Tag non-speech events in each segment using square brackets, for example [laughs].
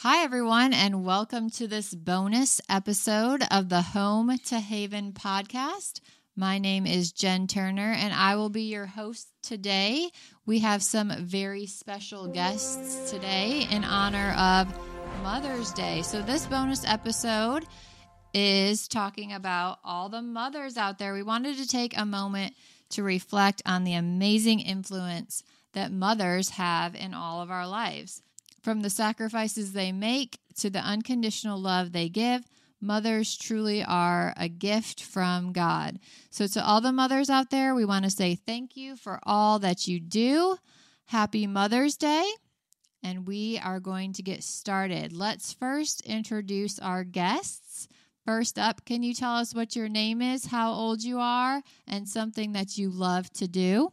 Hi, everyone, and welcome to this bonus episode of the Home to Haven podcast. My name is Jen Turner, and I will be your host today. We have some very special guests today in honor of Mother's Day. So, this bonus episode is talking about all the mothers out there. We wanted to take a moment to reflect on the amazing influence that mothers have in all of our lives. From the sacrifices they make to the unconditional love they give, mothers truly are a gift from God. So, to all the mothers out there, we want to say thank you for all that you do. Happy Mother's Day. And we are going to get started. Let's first introduce our guests. First up, can you tell us what your name is, how old you are, and something that you love to do?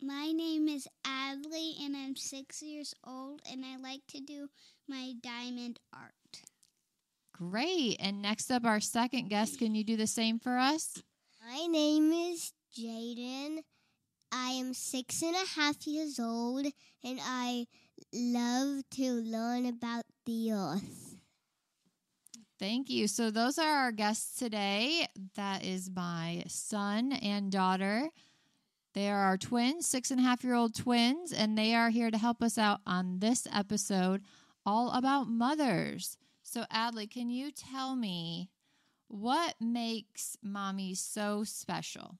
My name is Adley, and I'm six years old, and I like to do my diamond art. Great. And next up, our second guest. Can you do the same for us? My name is Jaiden. I am six and a half years old, and I love to learn about the earth. Thank you. So, those are our guests today. That is my son and daughter. They are our twins, six and a half year old twins, and they are here to help us out on this episode all about mothers. So, Adley, can you tell me what makes mommies so special?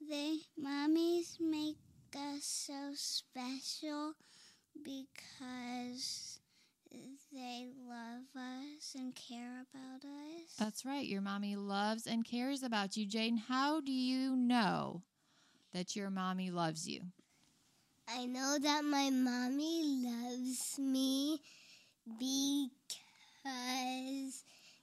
They mommies make us so special because they love us and care about us. That's right. Your mommy loves and cares about you. Jaiden, how do you know that your mommy loves you? I know that my mommy loves me because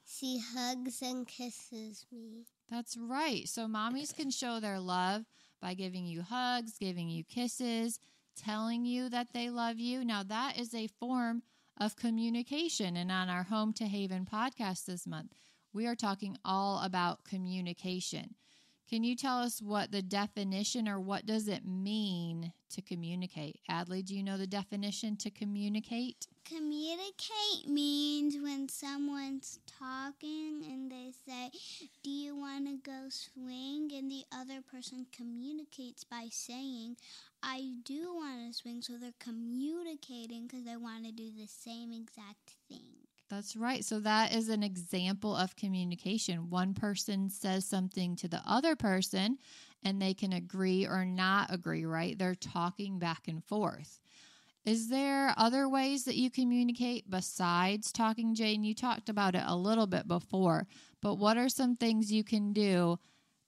she hugs and kisses me. That's right. So, mommies can show their love by giving you hugs, giving you kisses, telling you that they love you. Now, that is a form of communication. And on our Home to Haven podcast this month, we are talking all about communication. Can you tell us what the definition or what does it mean to communicate? Adley, do you know the definition to communicate? Communicate means when someone's talking and they say, Do you want to go swing? And the other person communicates by saying, I do want to swing. So they're communicating because they want to do the same exact thing. That's right. So that is an example of communication. One person says something to the other person and they can agree or not agree, right? They're talking back and forth. Is there other ways that you communicate besides talking, Jane? You talked about it a little bit before, but what are some things you can do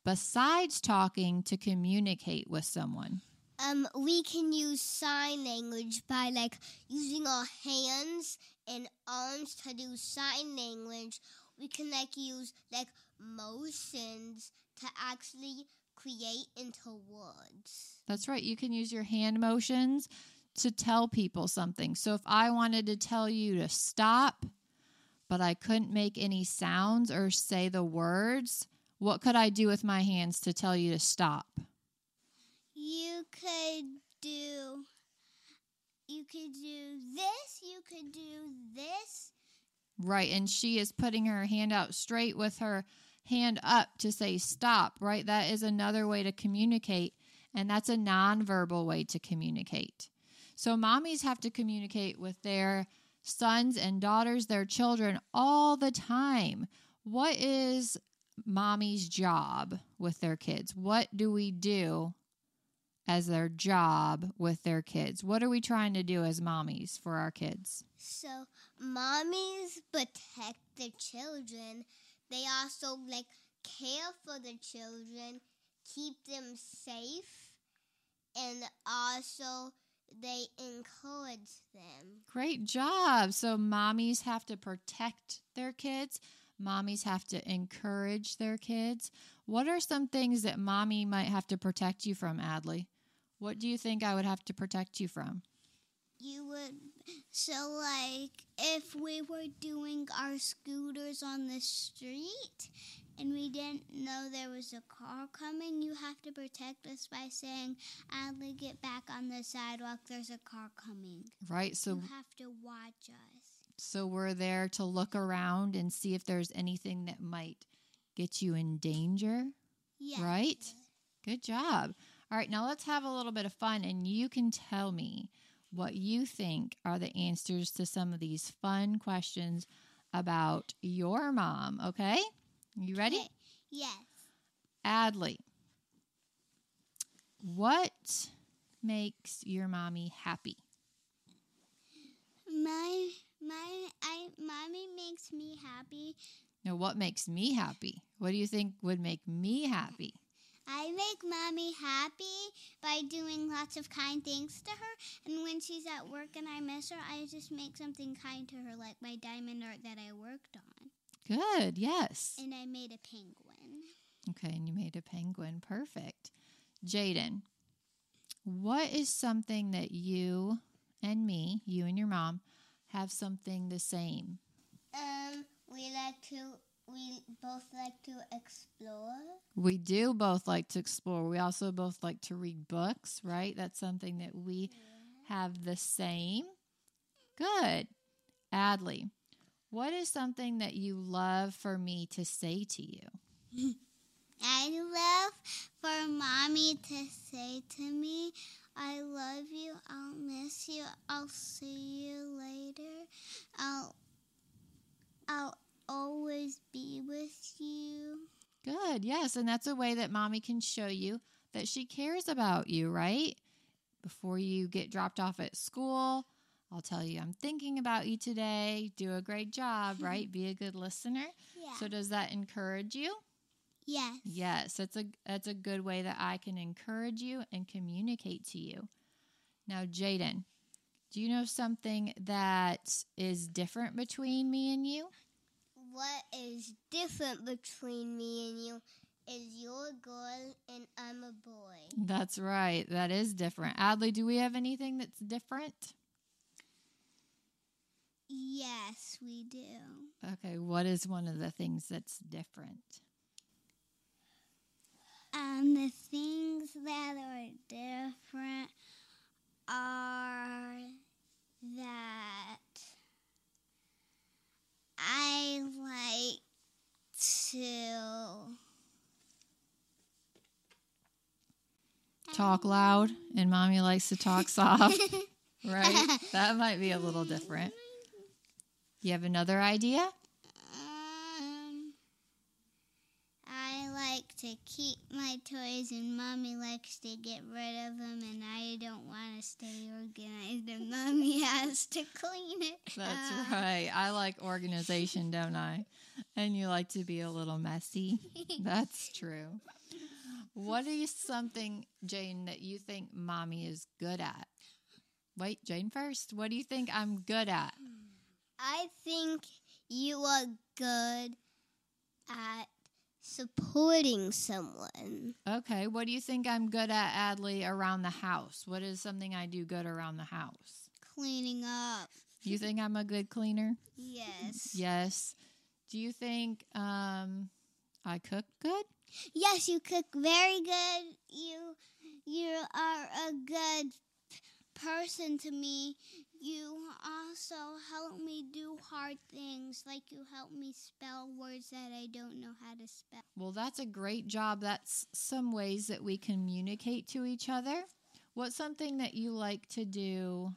besides talking to communicate with someone? Um, we can use sign language by like using our hands and arms to do sign language. We can like use like motions to actually create into words. That's right. You can use your hand motions to tell people something. So if I wanted to tell you to stop, but I couldn't make any sounds or say the words, what could I do with my hands to tell you to stop? You could do you could do this, you could do this. Right, and she is putting her hand out straight with her hand up to say stop, right? That is another way to communicate, and that's a nonverbal way to communicate. So, mommies have to communicate with their sons and daughters, their children, all the time. What is mommy's job with their kids? What do we do as their job with their kids? What are we trying to do as mommies for our kids? So, mommies protect their children. They also like care for the children, keep them safe, and also they encourage them. Great job. So, mommies have to protect their kids, mommies have to encourage their kids. What are some things that mommy might have to protect you from, Adley? What do you think I would have to protect you from? You would so like if we were doing our scooters on the street and we didn't know there was a car coming, you have to protect us by saying, Adley, get back on the sidewalk. There's a car coming. Right? So you have to watch us. so we're there to look around and see if there's anything that might get you in danger. Yes. Right? Good job. All right, now let's have a little bit of fun and you can tell me what you think are the answers to some of these fun questions about your mom, okay? You ready? Yes. Adley, what makes your mommy happy? My my I mommy makes me happy. Now, what makes me happy? What do you think would make me happy? Make mommy happy by doing lots of kind things to her. And when she's at work and I miss her, I just make something kind to her, like my diamond art that I worked on. Good, yes. And I made a penguin. Okay, and you made a penguin. Perfect. Jaiden, what is something that you and me, you and your mom, have something the same? Um, we like to. We both like to explore. We do both like to explore. We also both like to read books, right? That's something that we have the same. Good. Adley, what is something that you love for me to say to you? [laughs] I love for mommy to say to me, I love you, I'll miss you, I'll see you later. I'll I'll always be with you. Good. Yes. And that's a way that mommy can show you that she cares about you, right? Before you get dropped off at school, I'll tell you, I'm thinking about you today. Do a great job, [laughs] right? Be a good listener. Yeah. So does that encourage you? yes. Yes, that's a that's a good way that I can encourage you and communicate to you. Now, Jaiden, do you know something that is different between me and you? What is different between me and you is you're a girl and I'm a boy. That's right. That is different. Adley, do we have anything that's different? Yes, we do. Okay, what is one of the things that's different? Um, the things that are different are that I like to Talk loud and mommy likes to talk soft, [laughs] right? That might be a little different. You have another idea? Um, I like to keep my toys, and mommy likes to get rid of them, and I don't want to stay organized, and mommy [laughs] has to clean it. That's up. right. I like organization, don't I? And you like to be a little messy. [laughs] That's true. What is something, Jane, that you think mommy is good at? Wait, Jane first. What do you think I'm good at? I think you are good at supporting someone. Okay. What do you think I'm good at, Adley, around the house? What is something I do good around the house? Cleaning up. You think I'm a good cleaner? Yes. Yes. Do you think um, I cook good? Yes, you cook very good. You you are a good person to me. You also help me do hard things, like you help me spell words that I don't know how to spell. Well, that's a great job. That's some ways that we communicate to each other. What's something that you like to do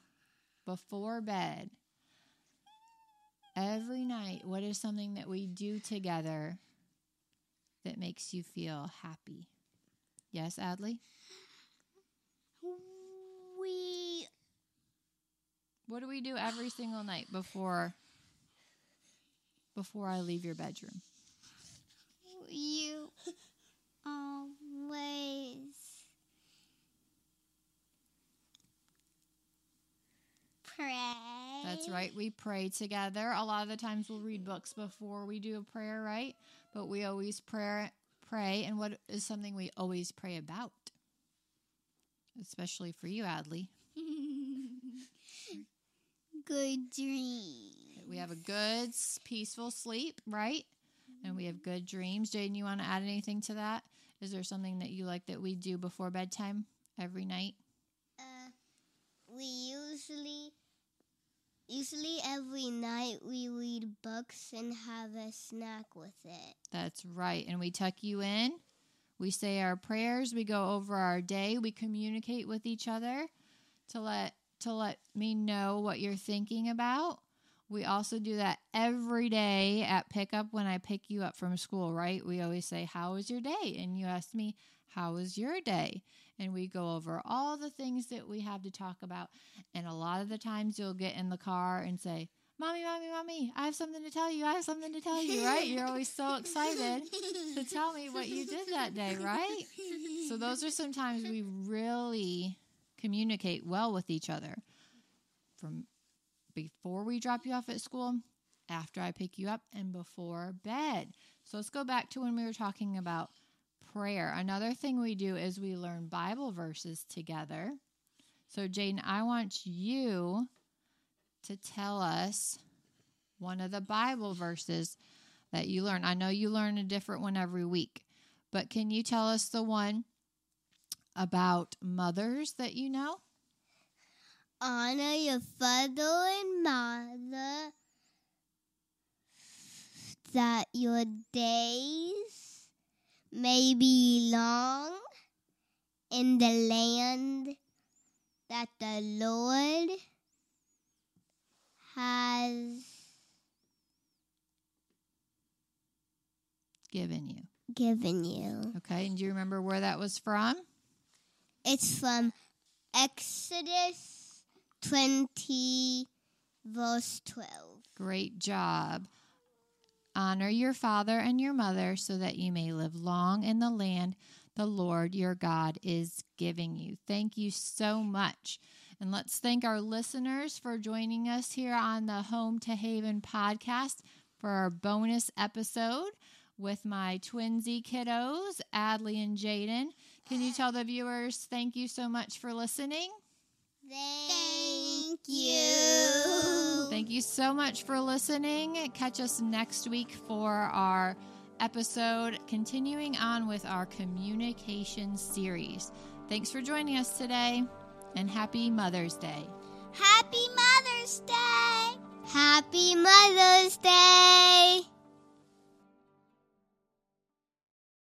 before bed? Every night, what is something that we do together that makes you feel happy? Yes, Adley? We What do we do every single night before before I leave your bedroom? you always pray. That's right. We pray together. A lot of the times we'll read books before we do a prayer, right? But we always pray pray and what is something we always pray about? Especially for you, Adley. [laughs] Good dreams. We have a good, peaceful sleep, right? and we have good dreams. Jaiden, you want to add anything to that? Is there something that you like that we do before bedtime every night? Uh, we usually, usually every night we read books and have a snack with it. That's right. And we tuck you in. We say our prayers. We go over our day. We communicate with each other to let to let me know what you're thinking about. We also do that every day at pickup when I pick you up from school, right? We always say, How was your day? And you ask me, How was your day? And we go over all the things that we have to talk about. And a lot of the times you'll get in the car and say, Mommy, mommy, mommy, I have something to tell you. I have something to tell you, right? You're always so excited to tell me what you did that day, right? So, those are some times we really communicate well with each other from before we drop you off at school, after I pick you up, and before bed. So let's go back to when we were talking about prayer. Another thing we do is we learn Bible verses together. So, Jaiden, I want you to tell us one of the Bible verses that you learn. I know you learn a different one every week, but can you tell us the one about mothers that you know? Honor your father and mother, that your days may be long in the land that the Lord has Given you. given you. Okay. And do you remember where that was from? It's from Exodus 20, verse 12. Great job. Honor your father and your mother so that you may live long in the land the Lord your God is giving you. Thank you so much. And let's thank our listeners for joining us here on the Home to Haven podcast for our bonus episode with my twinsy kiddos, Adley and Jaiden. Can you tell the viewers thank you so much for listening? Thank you. Thank you so much for listening. Catch us next week for our episode continuing on with our communication series. Thanks for joining us today and happy Mother's Day. Happy Mother's Day! Happy Mother's Day.